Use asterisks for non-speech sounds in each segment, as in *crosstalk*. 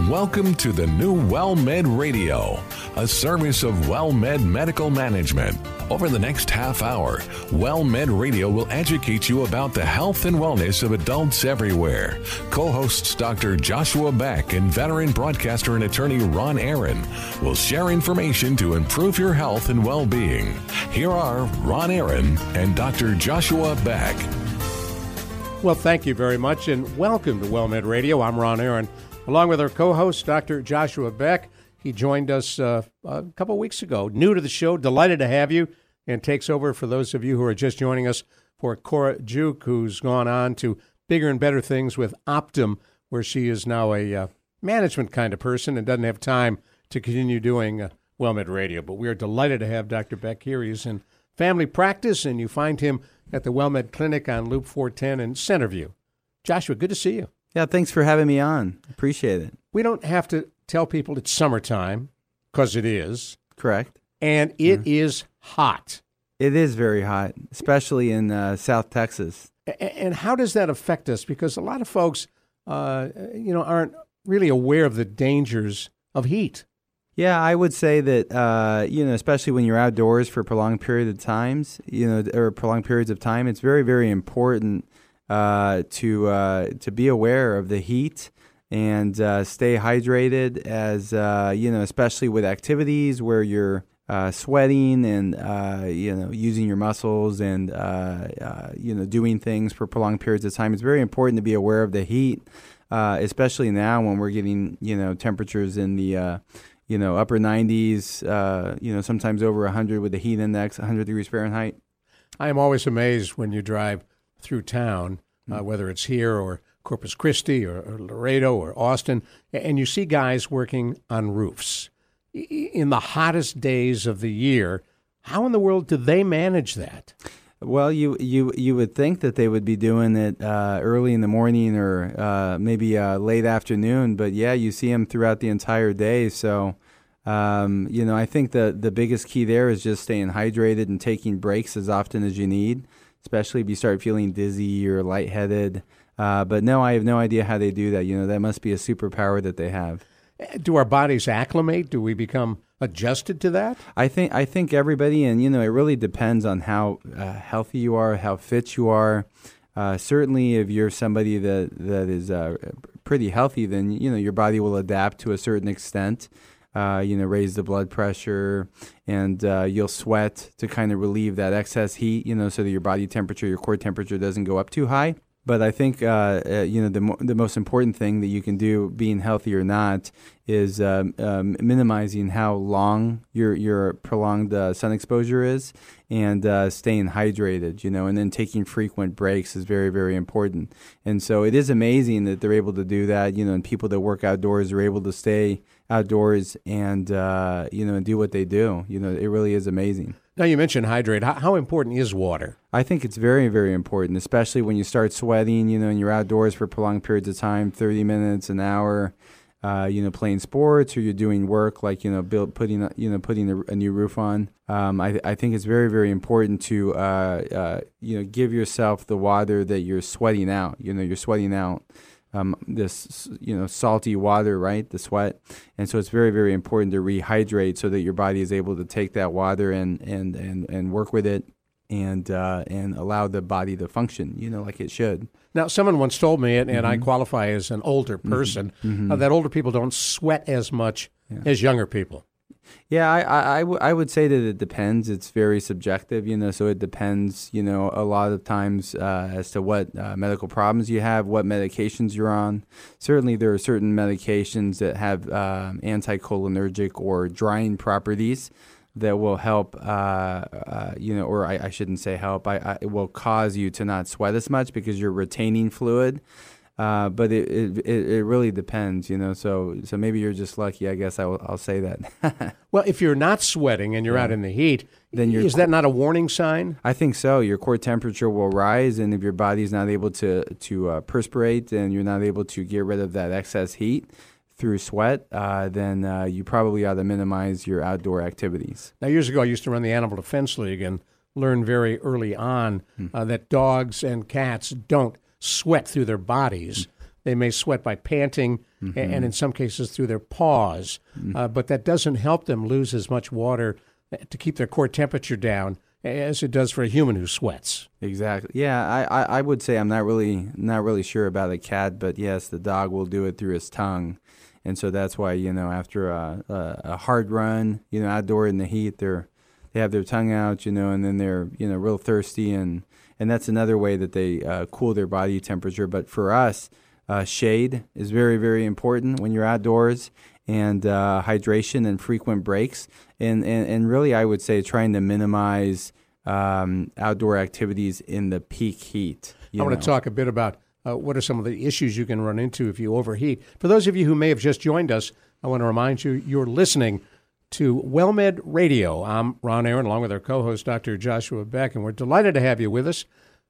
Welcome to the new WellMed Radio, a service of WellMed Medical Management. Over the next half hour, WellMed Radio will educate you about the health and wellness of adults everywhere. Co hosts Dr. Joshua Beck and veteran broadcaster and attorney Ron Aaron will share information to improve your health and well being. Here are Ron Aaron and Dr. Joshua Beck. Well, thank you very much, and welcome to WellMed Radio. I'm Ron Aaron, along with our co host, Dr. Joshua Beck. He joined us uh, a couple weeks ago, new to the show. Delighted to have you, and takes over for those of you who are just joining us for Cora Juke, who's gone on to bigger and better things with Optum, where she is now a uh, management kind of person and doesn't have time to continue doing uh, WellMed Radio. But we are delighted to have Dr. Beck here. He's in family practice, and you find him at the WellMed Clinic on Loop 410 in Centerview. Joshua, good to see you. Yeah, thanks for having me on. Appreciate it. We don't have to tell people it's summertime because it is, Correct. and it is hot. It is very hot, especially in uh, South Texas. And how does that affect us? Because a lot of folks, uh, you know, aren't really aware of the dangers of heat. Yeah, I would say that uh, you know, especially when you're outdoors for a prolonged period of times, you know, or prolonged periods of time, it's very, very important uh, to uh, to be aware of the heat and uh, stay hydrated. As uh, you know, especially with activities where you're uh, sweating and you know using your muscles and you know doing things for prolonged periods of time, it's very important to be aware of the heat, especially now when we're getting you know temperatures in the you know upper 90s, uh, you know sometimes over 100 with the heat index, 100 degrees Fahrenheit. I am always amazed when you drive through town, uh, whether it's here or Corpus Christi or, or Laredo or Austin, and you see guys working on roofs in the hottest days of the year. How in the world do they manage that? Well, you you you would think that they would be doing it uh, early in the morning or uh, maybe uh, late afternoon, but yeah, you see them throughout the entire day. So, um, you know, I think the the biggest key there is just staying hydrated and taking breaks as often as you need, especially if you start feeling dizzy or lightheaded. Uh, but no, I have no idea how they do that. You know, that must be a superpower that they have. Uh, Do our bodies acclimate? Do we become adjusted to that? I think I think everybody, and you know, it really depends on how uh, healthy you are, how fit you are. Uh, certainly, if you're somebody that that is uh, pretty healthy, then you know your body will adapt to a certain extent. Uh, you know, raise the blood pressure, and uh, you'll sweat to kind of relieve that excess heat. You know, so that your body temperature, your core temperature, doesn't go up too high. But I think uh, uh, you know the mo- the most important thing that you can do, being healthy or not, is um, um, minimizing how long your your prolonged uh, sun exposure is, and uh, staying hydrated. You know, and then taking frequent breaks is very very important. And so it is amazing that they're able to do that. You know, and people that work outdoors are able to stay outdoors and uh, you know and do what they do. You know, it really is amazing. Now, you mentioned hydrate. How, how important is water? I think it's very, very important, especially when you start sweating, you know, and you're outdoors for prolonged periods of time 30 minutes, an hour, uh, you know, playing sports or you're doing work like, you know, build, putting, a- you know, putting a, a new roof on. Um, I, I think it's very, very important to, uh, uh, you know, give yourself the water that you're sweating out. You know, you're sweating out um, this, you know, salty water, right? The sweat. And so it's very, very important to rehydrate so that your body is able to take that water and, and, and, and work with it and uh, and allow the body to function, you know, like it should. Now, someone once told me, and, Mm-hmm. I qualify as an older person, uh, that older people don't sweat as much as younger people. Yeah, I, I, I, w- I would say that it depends. It's very subjective, you know, so it depends, you know, a lot of times uh, as to what uh, medical problems you have, what medications you're on. Certainly, there are certain medications that have um, anticholinergic or drying properties that will help, uh, uh, you know, or I, I shouldn't say help, I, I, it will cause you to not sweat as much because you're retaining fluid. Uh, but it, it it really depends, you know. So so maybe you're just lucky. I guess I'll I'll say that. *laughs* Well, if you're not sweating and you're out in the heat, Then you're is that not a warning sign? I think so. Your core temperature will rise, and if your body's not able to to uh, perspirate and you're not able to get rid of that excess heat through sweat, uh, then uh, you probably ought to minimize your outdoor activities. Now, years ago, I used to run the Animal Defense League and learned very early on uh, that dogs and cats don't sweat through their bodies. They may sweat by panting, Mm-hmm. and in some cases through their paws. Uh, but that doesn't help them lose as much water uh, to keep their core temperature down as it does for a human who sweats. Exactly. Yeah, I, I, I would say I'm not really not really sure about a cat, but yes, the dog will do it through his tongue, and so that's why you know after a, a, a hard run, you know, outdoor in the heat, they're they have their tongue out, you know, and then they're you know real thirsty, and and that's another way that they uh, cool their body temperature. But for us, uh, shade is very very important when you're outdoors, and uh, hydration and frequent breaks, and, and and really I would say trying to minimize um, outdoor activities in the peak heat. you I want to talk a bit about uh, what are some of the issues you can run into if you overheat. For those of you who may have just joined us, I want to remind you you're listening to WellMed Radio. I'm Ron Aaron, along with our co-host Dr. Joshua Beck, and we're delighted to have you with us,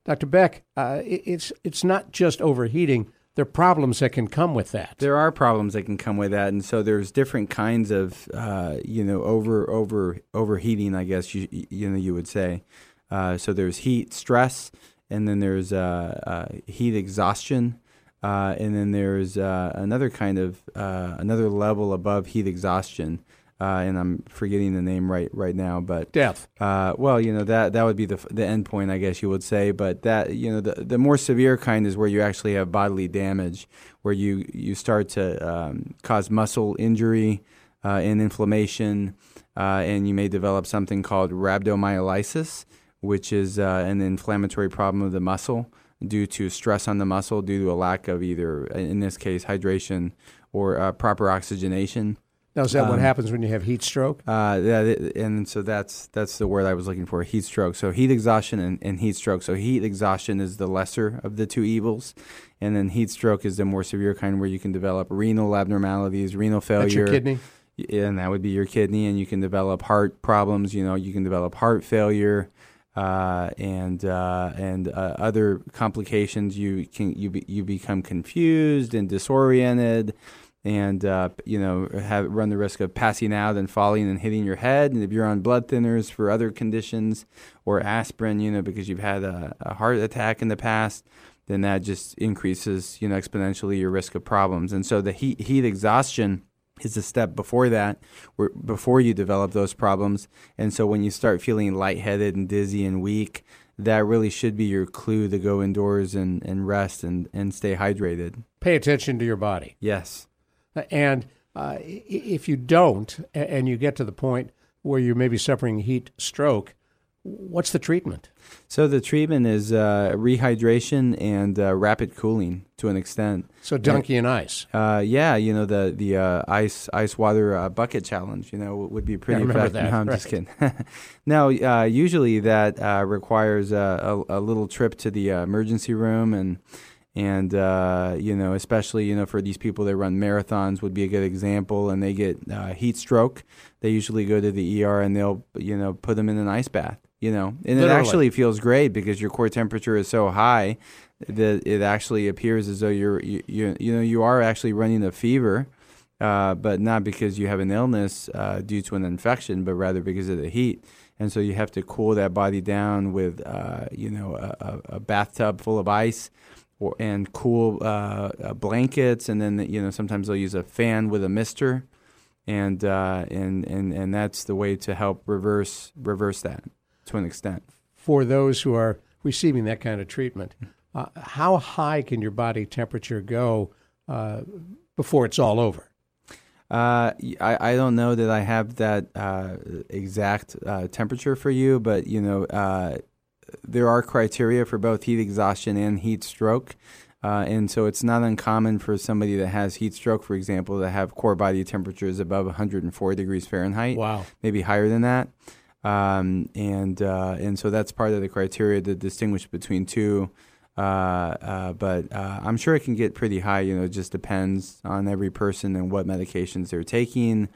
Dr. Beck. Uh, it's it's not just overheating; there are problems that can come with that. There are problems that can come with that, and so there's different kinds of uh, you know over over overheating. I guess you you know you would say. Uh, so there's heat stress, and then there's uh, uh, heat exhaustion, uh, and then there's uh, another kind of uh, another level above heat exhaustion. Uh, and I'm forgetting the name right right now, but Death. Uh, well, you know that that would be the the end point, I guess you would say. But that you know the the more severe kind is where you actually have bodily damage, where you you start to um, cause muscle injury uh, and inflammation, uh, and you may develop something called rhabdomyolysis, which is uh, an inflammatory problem of the muscle due to stress on the muscle due to a lack of either, in this case, hydration or uh, proper oxygenation. Now, is that what Um, happens when you have heat stroke? Uh, that, and so that's that's the word I was looking for: heat stroke. So heat exhaustion and, and heat stroke. So heat exhaustion is the lesser of the two evils, and then heat stroke is the more severe kind, where you can develop renal abnormalities, renal failure, That's your kidney. and that would be your kidney, and you can develop heart problems. You know, you can develop heart failure, uh, and uh, and uh, other complications. You can you be, you become confused and disoriented, and uh, you know have run the risk of passing out and falling and hitting your head. And if you're on blood thinners for other conditions or aspirin, you know, because you've had a, a heart attack in the past. Then that just increases, you know, exponentially your risk of problems. And so the heat heat exhaustion is a step before that, where, before you develop those problems. And so when you start feeling lightheaded and dizzy and weak, that really should be your clue to go indoors and, and rest and, and stay hydrated. Pay attention to your body. Yes. And uh, if you don't, and you get to the point where you may be suffering heat stroke, what's the treatment? So the treatment is uh, rehydration and uh, rapid cooling to an extent. So donkey and ice. Uh, yeah, you know the the uh, ice ice water uh, bucket challenge. You know would be pretty remember effective. that, No, I'm right. just kidding. *laughs* no, uh, usually that uh, requires a, a, a little trip to the uh, emergency room and and uh, you know especially you know for these people that run marathons would be a good example. And they get uh, heat stroke. They usually go to the ER and they'll you know put them in an ice bath. You know, and it actually feels great because your core temperature is so high that it actually appears as though you're you, you, you know you are actually running a fever, uh, but not because you have an illness uh, due to an infection, but rather because of the heat. And so you have to cool that body down with uh, you know a, a, a bathtub full of ice. Or, and cool uh, uh, blankets, and then you know sometimes they'll use a fan with a mister, and uh, and and and that's the way to help reverse reverse that to an extent. For those who are receiving that kind of treatment, uh, how high can your body temperature go uh, before it's all over? Uh, I, I don't know that I have that uh, exact uh, temperature for you, but you know, uh, there are criteria for both heat exhaustion and heat stroke. Uh, and so it's not uncommon for somebody that has heat stroke, for example, to have core body temperatures above 104 degrees Fahrenheit, Wow. maybe higher than that. Um, and uh, and so that's part of the criteria to distinguish between two. Uh, uh, but uh, I'm sure it can get pretty high. You know, it just depends on every person and what medications they're taking.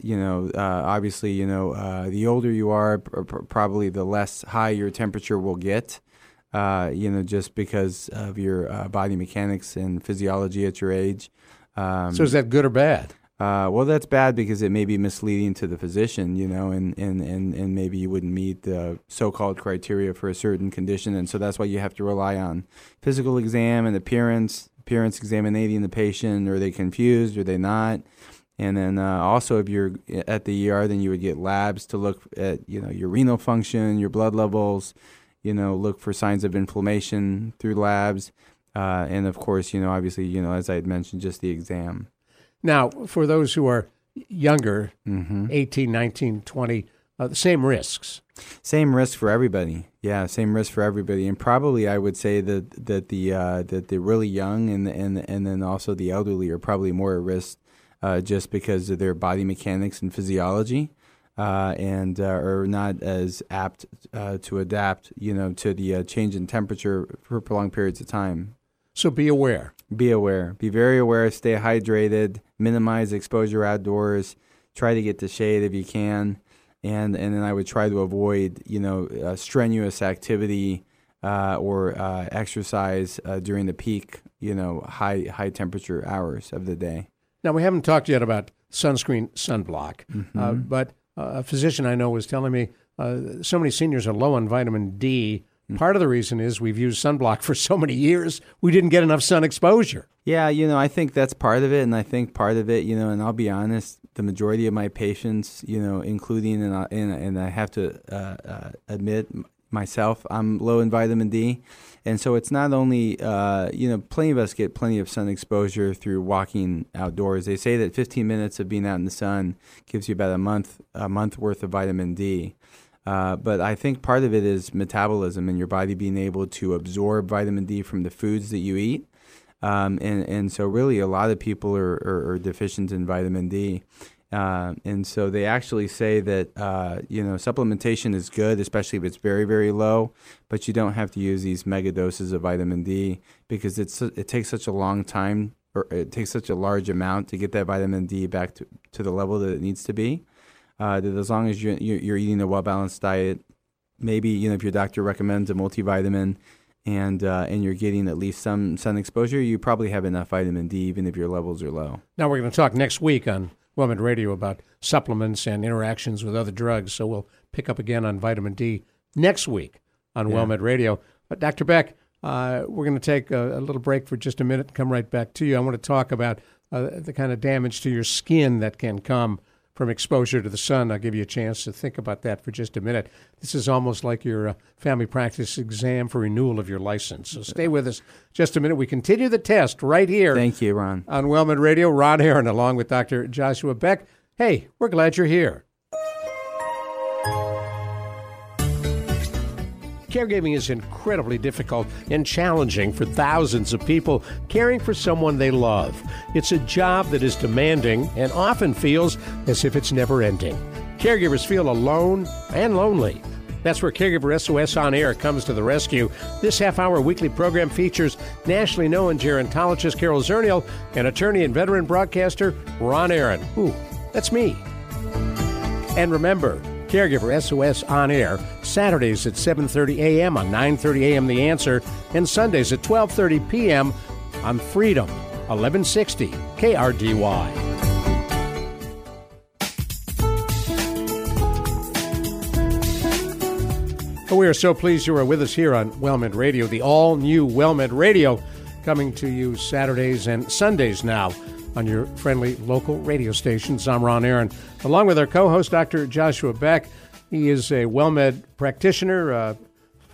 You know, uh, obviously, you know, uh, the older you are, pr- pr- probably the less high your temperature will get. You know, just because of your body mechanics and physiology at your age. Um, So is that good or bad? Uh, well, that's bad because it may be misleading to the physician, you know, and, and, and, and maybe you wouldn't meet the so-called criteria for a certain condition, and so that's why you have to rely on physical exam and appearance, appearance examining the patient. Are they confused? Are they not? And then uh, also, if you're at the ER, then you would get labs to look at you know your renal function, your blood levels, you know, look for signs of inflammation through labs, uh, and of course, you know, obviously, you know, as I had mentioned, just the exam. Now, for those who are younger, Mm-hmm. 18, 19, 20, uh, the same risks. Same risk for everybody. Yeah, same risk for everybody, and probably I would say that that the uh, that the really young and and and then also the elderly are probably more at risk uh, just because of their body mechanics and physiology, uh, and uh, are not as apt uh, to adapt, you know, to the uh, change in temperature for prolonged periods of time. So be aware. Be aware. Be very aware. Stay hydrated. Minimize exposure outdoors. Try to get to shade if you can, and and then I would try to avoid you know uh, strenuous activity uh, or uh, exercise uh, during the peak you know high high temperature hours of the day. Now, we haven't talked yet about sunscreen sunblock, Mm-hmm. uh, but uh, a physician I know was telling me uh, so many seniors are low on vitamin D. Mm. Part of the reason is we've used sunblock *laughs* for so many years, we didn't get enough sun exposure. Yeah, you know, I think that's part of it, and I think part of it, you know, and I'll be honest, the majority of my patients, you know, including and I, and, I have to uh, uh, admit myself, I'm low in vitamin D, and so it's not only, uh, you know, plenty of us get plenty of sun exposure through walking outdoors. They say that 15 minutes of being out in the sun gives you about a month a month worth of vitamin D. Uh, but I think part of it is metabolism and your body being able to absorb vitamin D from the foods that you eat. Um, and, and so, really, a lot of people are, are, are deficient in vitamin D. Uh, and so, they actually say that, uh, you know, supplementation is good, especially if it's very, very low, but you don't have to use these mega doses of vitamin D because it's, it takes such a long time or it takes such a large amount to get that vitamin D back to, to the level that it needs to be. Uh, that as long as you're, you're eating a well balanced diet, maybe you know if your doctor recommends a multivitamin, and uh, and you're getting at least some sun exposure, you probably have enough vitamin D even if your levels are low. Now, we're going to talk next week on WellMed Radio about supplements and interactions with other drugs. So we'll pick up again on vitamin D next week on WellMed Radio. But Dr. Beck, uh, we're going to take a, a little break for just a minute and come right back to you. I want to talk about uh, the kind of damage to your skin that can come from exposure to the sun. I'll give you a chance to think about that for just a minute. This is almost like your uh, family practice exam for renewal of your license. So stay with us just a minute. We continue the test right here Thank you, Ron. on WellMed Radio. Ron Aaron, along with Dr. Joshua Beck. Hey, we're glad you're here. Caregiving is incredibly difficult and challenging for thousands of people caring for someone they love. It's a job that is demanding and often feels as if it's never ending. Caregivers feel alone and lonely. That's where Caregiver SOS On Air comes to the rescue. This half hour weekly program features nationally known gerontologist Carol Zernial and attorney and veteran broadcaster Ron Aaron. Ooh, that's me. And remember, Caregiver SOS on air Saturdays at 7:30 a.m. on 9:30 a.m. The Answer and Sundays at 12:30 p.m. on Freedom 1160 KRDY. We are so pleased you are with us here on WellMed Radio, the all new WellMed Radio, coming to you Saturdays and Sundays now on your friendly local radio stations. I'm Ron Aaron, along with our co host, Dr. Joshua Beck. He is a WellMed practitioner, a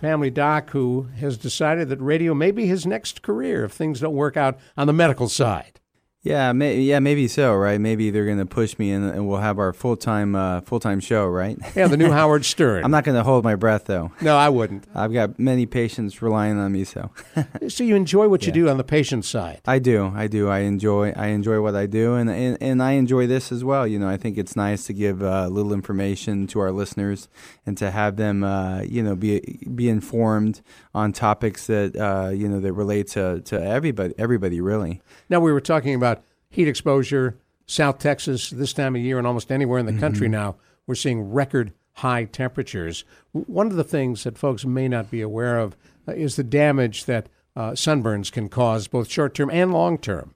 family doc who has decided that radio may be his next career if things don't work out on the medical side. Yeah, may, yeah, maybe so, right? Maybe they're going to push me, and, and we'll have our full time uh, full time show, right? Yeah, the new *laughs* Howard Stern. I'm not going to hold my breath though. no, I wouldn't. I've got many patients relying on me, so *laughs* So you enjoy what you do on the patient side. I do, I do. I enjoy, I enjoy what I do, and and, and I enjoy this as well. You know, I think it's nice to give uh, little information to our listeners and to have them, uh, you know, be be informed on topics that uh, you know that relate to to everybody, everybody really. Now, we were talking about heat exposure, South Texas, this time of year, and almost anywhere in the country now, we're seeing record high temperatures. One of the things that folks may not be aware of uh, is the damage that uh, sunburns can cause, both short term and long term.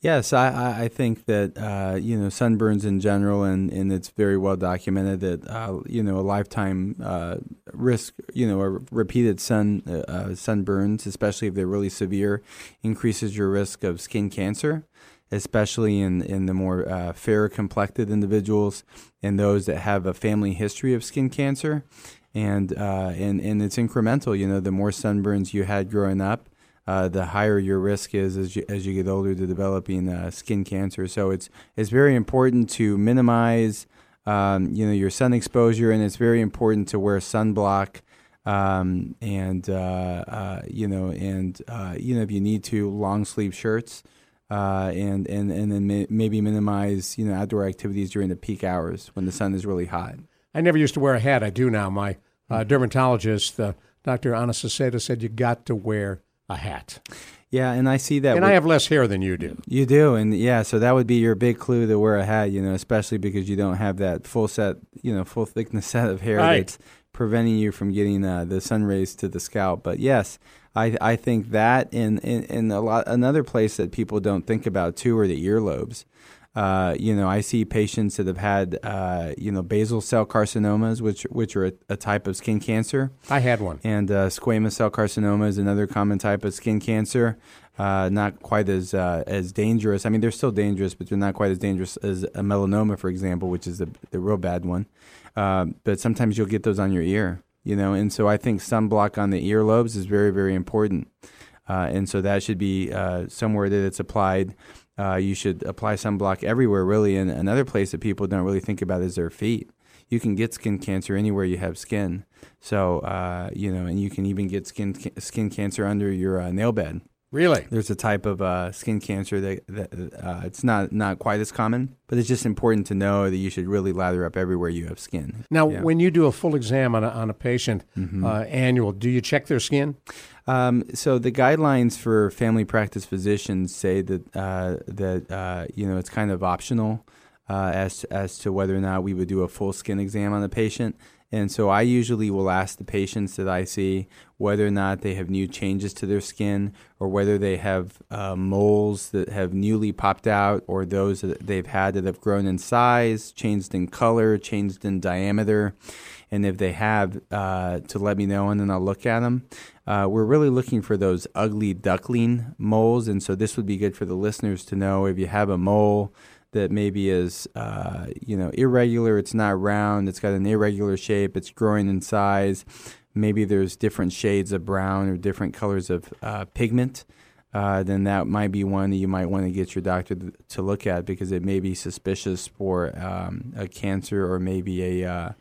Yes, I, I- I think that uh, you know sunburns in general, and, and it's very well documented that uh, you know a lifetime uh, risk, you know, a repeated sun uh, uh, sunburns, especially if they're really severe, increases your risk of skin cancer, especially in in the more uh, fair complected individuals and those that have a family history of skin cancer, and uh, and and it's incremental. You know, the more sunburns you had growing up uh, the higher your risk is as you, as you get older to developing uh, skin cancer. So it's it's very important to minimize um, you know your sun exposure, and it's very important to wear sunblock. Um, and uh, uh, you know, and uh, you know, if you need to, long sleeve shirts, uh, and and and then maybe minimize you know outdoor activities during the peak hours when the sun is really hot. I never used to wear a hat. I do now. My uh, dermatologist, uh, Dr. Anastaseta, said you got to wear a hat. Yeah, and I see that. And with- I have less hair than you do. You do, and yeah, so that would be your big clue to wear a hat, you know, especially because you don't have that full set, you know, full thickness *laughs* set of hair Right. that's preventing you from getting uh, the sun rays to the scalp. But yes, I I think that in and, and a lot another place that people don't think about too are the earlobes. Uh, you know, I see patients that have had, uh, you know, basal cell carcinomas, which which are a, a type of skin cancer, I had one. and uh, squamous cell carcinoma is another common type of skin cancer. Uh, not quite as uh, as dangerous. I mean, they're still dangerous, but they're not quite as dangerous as a melanoma, for example, which is the the real bad one. Uh, but sometimes you'll get those on your ear, you know, and so I think sunblock on the earlobes is very very important, uh, and so that should be uh, somewhere that it's applied. Uh, you should apply sunblock everywhere, really. And another place that people don't really think about is their feet. You can get skin cancer anywhere you have skin. So uh, you know, and you can even get skin skin cancer under your uh, nail bed. Really? There's a type of uh, skin cancer that, that uh, it's not not quite as common, but it's just important to know that you should really lather up everywhere you have skin. Now, Yeah. when you do a full exam on a, on a patient Mm-hmm. uh, annual, do you check their skin? Um, so the guidelines for family practice physicians say that uh, that uh, you know it's kind of optional uh, as as to whether or not we would do a full skin exam on the patient. And so I usually will ask the patients that I see whether or not they have new changes to their skin or whether they have uh, moles that have newly popped out or those that they've had that have grown in size, changed in color, changed in diameter. And if they have, uh, to let me know and then I'll look at them. Uh, we're really looking for those ugly duckling moles. And so this would be good for the listeners to know if you have a mole that maybe is uh, you know irregular. It's not round. It's got an irregular shape. It's growing in size. Maybe there's different shades of brown or different colors of uh, pigment uh, then that might be one that you might want to get your doctor to look at because it may be suspicious for um, a cancer or maybe a uh,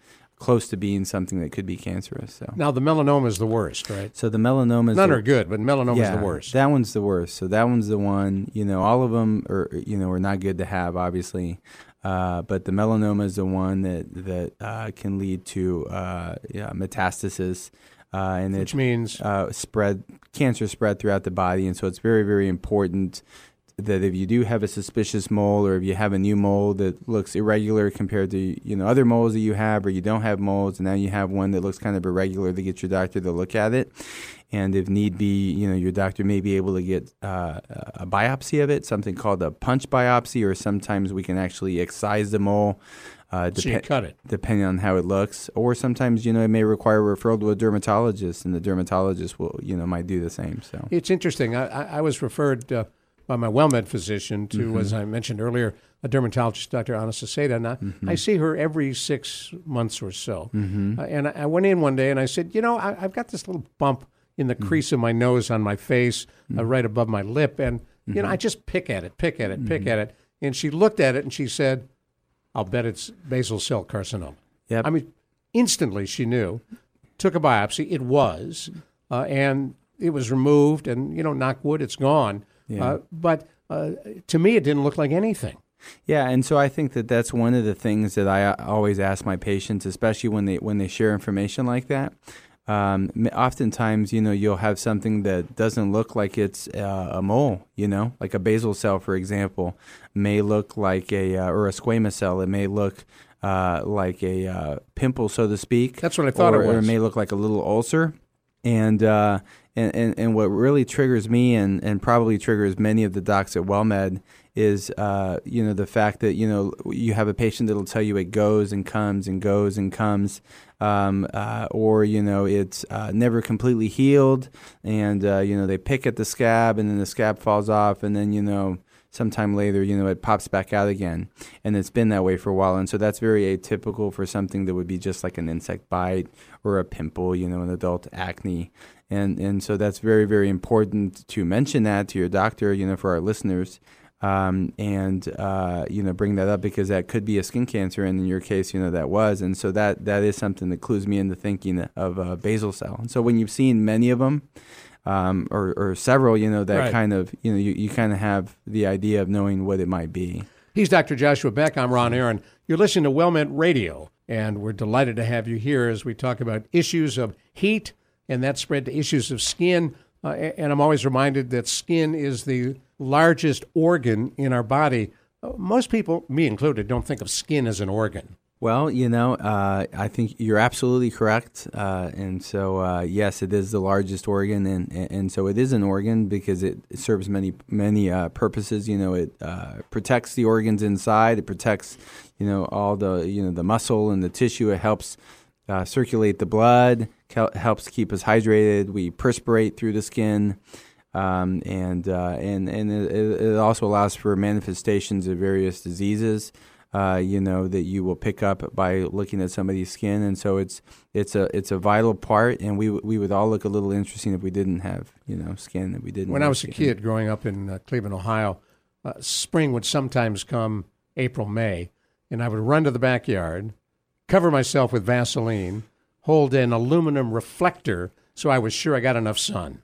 close to being something that could be cancerous so Now, the melanoma is the worst, right? so the melanoma is None the- are good, but melanoma is the worst. that one's the worst. So that one's the one. You know, all of them are you know are not good to have, obviously. Uh, but the melanoma is the one that that uh, can lead to uh, yeah, metastasis, uh, and which it means uh, spread cancer spread throughout the body, and so it's very very important that if you do have a suspicious mole or if you have a new mole that looks irregular compared to you know other moles that you have or you don't have moles and now you have one that looks kind of irregular to get your doctor to look at it and if need be you know your doctor may be able to get uh, a biopsy of it something called a punch biopsy or sometimes we can actually excise the mole uh, so you cut it. depending on how it looks or sometimes you know it may require referral to a dermatologist and the dermatologist will you know might do the same so It's interesting. I, I, I was referred uh, by my WellMed physician to, Mm-hmm. as I mentioned earlier, a dermatologist, Dr. Anastaseta. And I, Mm-hmm. I see her every six months or so. Uh, and I, I went in one day and I said, You know, I, I've got this little bump in Mm-hmm. the crease of my nose on my face, uh, right above my lip. And, you Mm-hmm. know, I just pick at it, pick at it, pick at it. And she looked at it and she said, I'll bet it's basal cell carcinoma. Yep. I mean, instantly she knew. Took a biopsy. It was, uh, and it was removed. And you know, knock wood, it's gone. Yeah. Uh, but uh, to me, it didn't look like anything. Yeah, and so I think that that's one of the things that I uh, always ask my patients, especially when they when they share information like that. Um, oftentimes, you know, you'll have something that doesn't look like it's uh, a mole. You know, like a basal cell, for example, may look like a uh, or a squamous cell. It may look uh, like a uh, pimple, so to speak. That's what I thought or, it Or it may look like a little ulcer. And uh, And, and, and what really triggers me and, and probably triggers many of the docs at WellMed is uh, you know the fact that you know you have a patient that'll tell you it goes and comes and goes and comes, um, uh, or you know it's uh, never completely healed, and uh, you know they pick at the scab and then the scab falls off, and then you know sometime later you know it pops back out again, and it's been that way for a while, and so that's very atypical for something that would be just like an insect bite or a pimple, you know, an adult acne. And, and so that's very, very important to mention that to your doctor, you know, for our listeners um, and uh, you know bring that up because that could be a skin cancer, and in your case, you know that was, and so that that is something that clues me into thinking of a basal cell. And so when you've seen many of them, um, or, or, several, you know that right. kind of you know you, you kind of have the idea of knowing what it might be. He's Dr. Joshua Beck. I'm Ron Aaron. You're listening to WellMed Radio, and we're delighted to have you here as we talk about issues of heat and that spread to issues of skin. Uh, and I'm always reminded that skin is the largest organ in our body. Uh, most people, me included, don't think of skin as an organ. Well, you know, uh, I think you're absolutely correct, uh, and so uh, yes, it is the largest organ, and, and so it is an organ because it, serves many many uh, purposes. You know, it uh, protects the organs inside. It protects, you know, all the you know the muscle and the tissue. It helps circulate the blood, helps keep us hydrated. We perspirate through the skin. Um, and uh, and and it, it, also allows for manifestations of various diseases. Uh, you know that you will pick up by looking at somebody's skin, and so it's it's a it's a vital part. And we we would all look a little interesting if we didn't have you know skin that we didn't. When I was skin. a kid growing up in uh, Cleveland, Ohio, uh, spring would sometimes come April May, and I would run to the backyard, cover myself with Vaseline, hold an aluminum reflector so I was sure I got enough sun.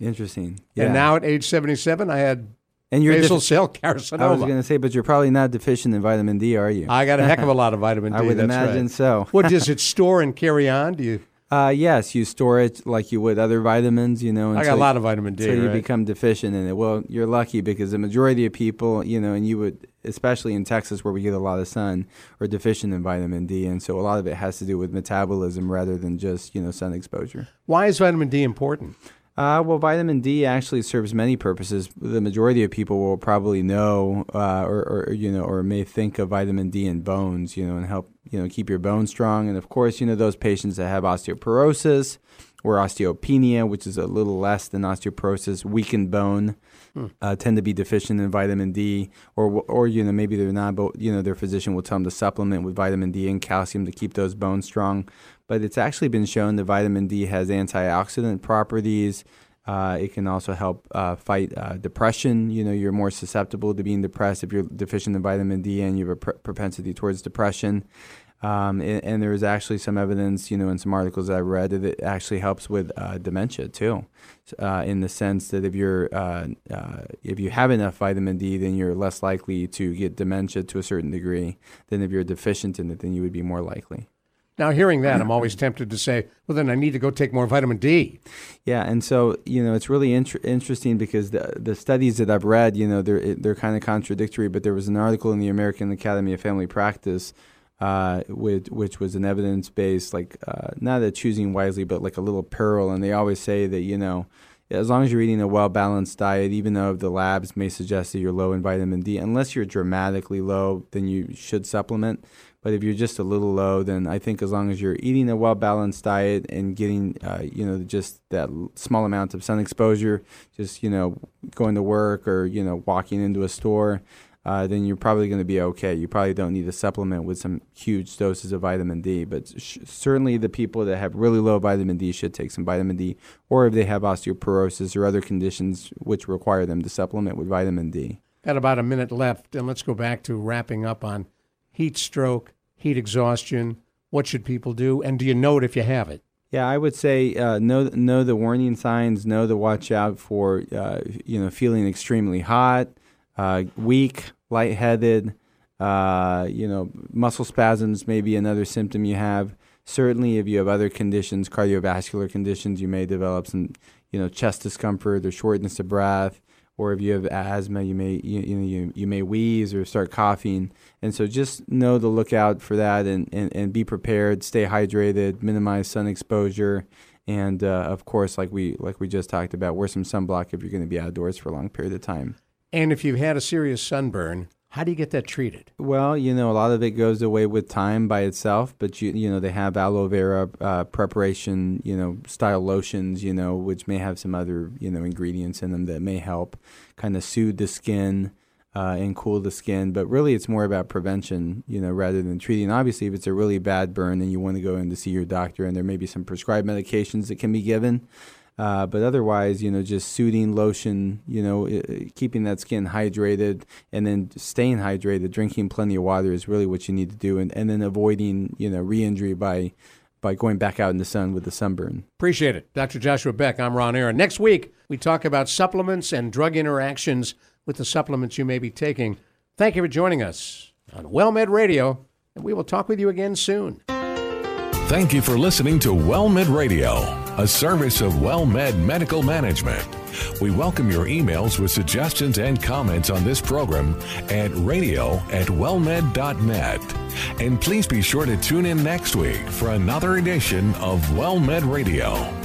Interesting. Yeah. And now at age 77, I had and you're basal cell carcinoma. I was going to say, but you're probably not deficient in vitamin D, are you? I got a heck of a lot of *laughs* vitamin D. I would imagine right. so. *laughs* what does *laughs* it store and carry on? Do you? Uh, yes, you store it like you would other vitamins. You know, I got a lot of vitamin D. So right? you become deficient in it. Well, you're lucky because the majority of people, you know, and you would, especially in Texas where we get a lot of sun, are deficient in vitamin D, and so a lot of it has to do with metabolism rather than just you know sun exposure. Why is vitamin D important? Uh, well, vitamin D actually serves many purposes. The majority of people will probably know, uh, or, or, you know, or may think of vitamin D in bones, you know, and help you know keep your bones strong. And of course, you know those patients that have osteoporosis or osteopenia, which is a little less than osteoporosis, weakened bone, hmm. uh, tend to be deficient in vitamin D, or or you know maybe they're not, but you know their physician will tell them to supplement with vitamin D and calcium to keep those bones strong but it's actually been shown that vitamin D has antioxidant properties. Uh, it can also help uh, fight uh, depression. You know, you're more susceptible to being depressed if you're deficient in vitamin D and you have a pr- propensity towards depression. Um, and, and, there is actually some evidence, you know, in some articles that I've read that it actually helps with uh, dementia too, uh, in the sense that if you're uh, if you have enough vitamin D, then you're less likely to get dementia to a certain degree than if you're deficient in it, then you would be more likely. Now, hearing that, I'm always *clears throat* tempted to say, well, then I need to go take more vitamin D. Yeah, and so you know, it's really inter- interesting because the the studies that I've read, you know, they're they're kind of contradictory. But there was an article in the American Academy of Family Practice, uh, with, which was an evidence based, like uh, not a choosing wisely, but like a little pearl. And they always say that you know, as long as you're eating a well balanced diet, even though the labs may suggest that you're low in vitamin D, unless you're dramatically low, then you should supplement. But if you're just a little low, then I think as long as you're eating a well balanced diet and getting, uh, you know, just that small amount of sun exposure, just you know, going to work or you know, walking into a store, uh, then you're probably going to be okay. You probably don't need to supplement with some huge doses of vitamin D. But sh- certainly, the people that have really low vitamin D should take some vitamin D, or if they have osteoporosis or other conditions which require them to supplement with vitamin D. Got about a minute left, and let's go back to wrapping up on heat stroke, heat exhaustion? What should people do? And do you know it if you have it? Yeah, I would say uh, know know the warning signs. Know to watch out for uh, you know feeling extremely hot, uh, weak, lightheaded. Uh, you know, muscle spasms may be another symptom you have. Certainly, if you have other conditions, cardiovascular conditions, you may develop some you know chest discomfort or shortness of breath or if you have asthma, you may you, you know you, you may wheeze or start coughing. And so just know to look out for that and, and, and be prepared, stay hydrated, minimize sun exposure, and uh, of course, like we like we just talked about, wear some sunblock if you're going to be outdoors for a long period of time. And if you've had a serious sunburn, how do you get that treated? Well, you know, a lot of it goes away with time by itself, but you you know they have aloe vera uh, preparation, you know, style lotions, you know, which may have some other you know ingredients in them that may help kind of soothe the skin uh, and cool the skin. But really, it's more about prevention, you know, rather than treating. Obviously, if it's a really bad burn, then you want to go in to see your doctor, and there may be some prescribed medications that can be given. Uh, but otherwise, you know, just soothing lotion, you know, keeping that skin hydrated and then staying hydrated, drinking plenty of water is really what you need to do. And, and then avoiding, you know, re injury by, by going back out in the sun with the sunburn. Appreciate it. Dr. Joshua Beck, I'm Ron Aaron. Next week, we talk about supplements and drug interactions with the supplements you may be taking. Thank you for joining us on WellMed Radio, and we will talk with you again soon. Thank you for listening to WellMed Radio, a service of WellMed Medical Management. We welcome your emails with suggestions and comments on this program at radio at wellmed.net. And please be sure to tune in next week for another edition of WellMed Radio.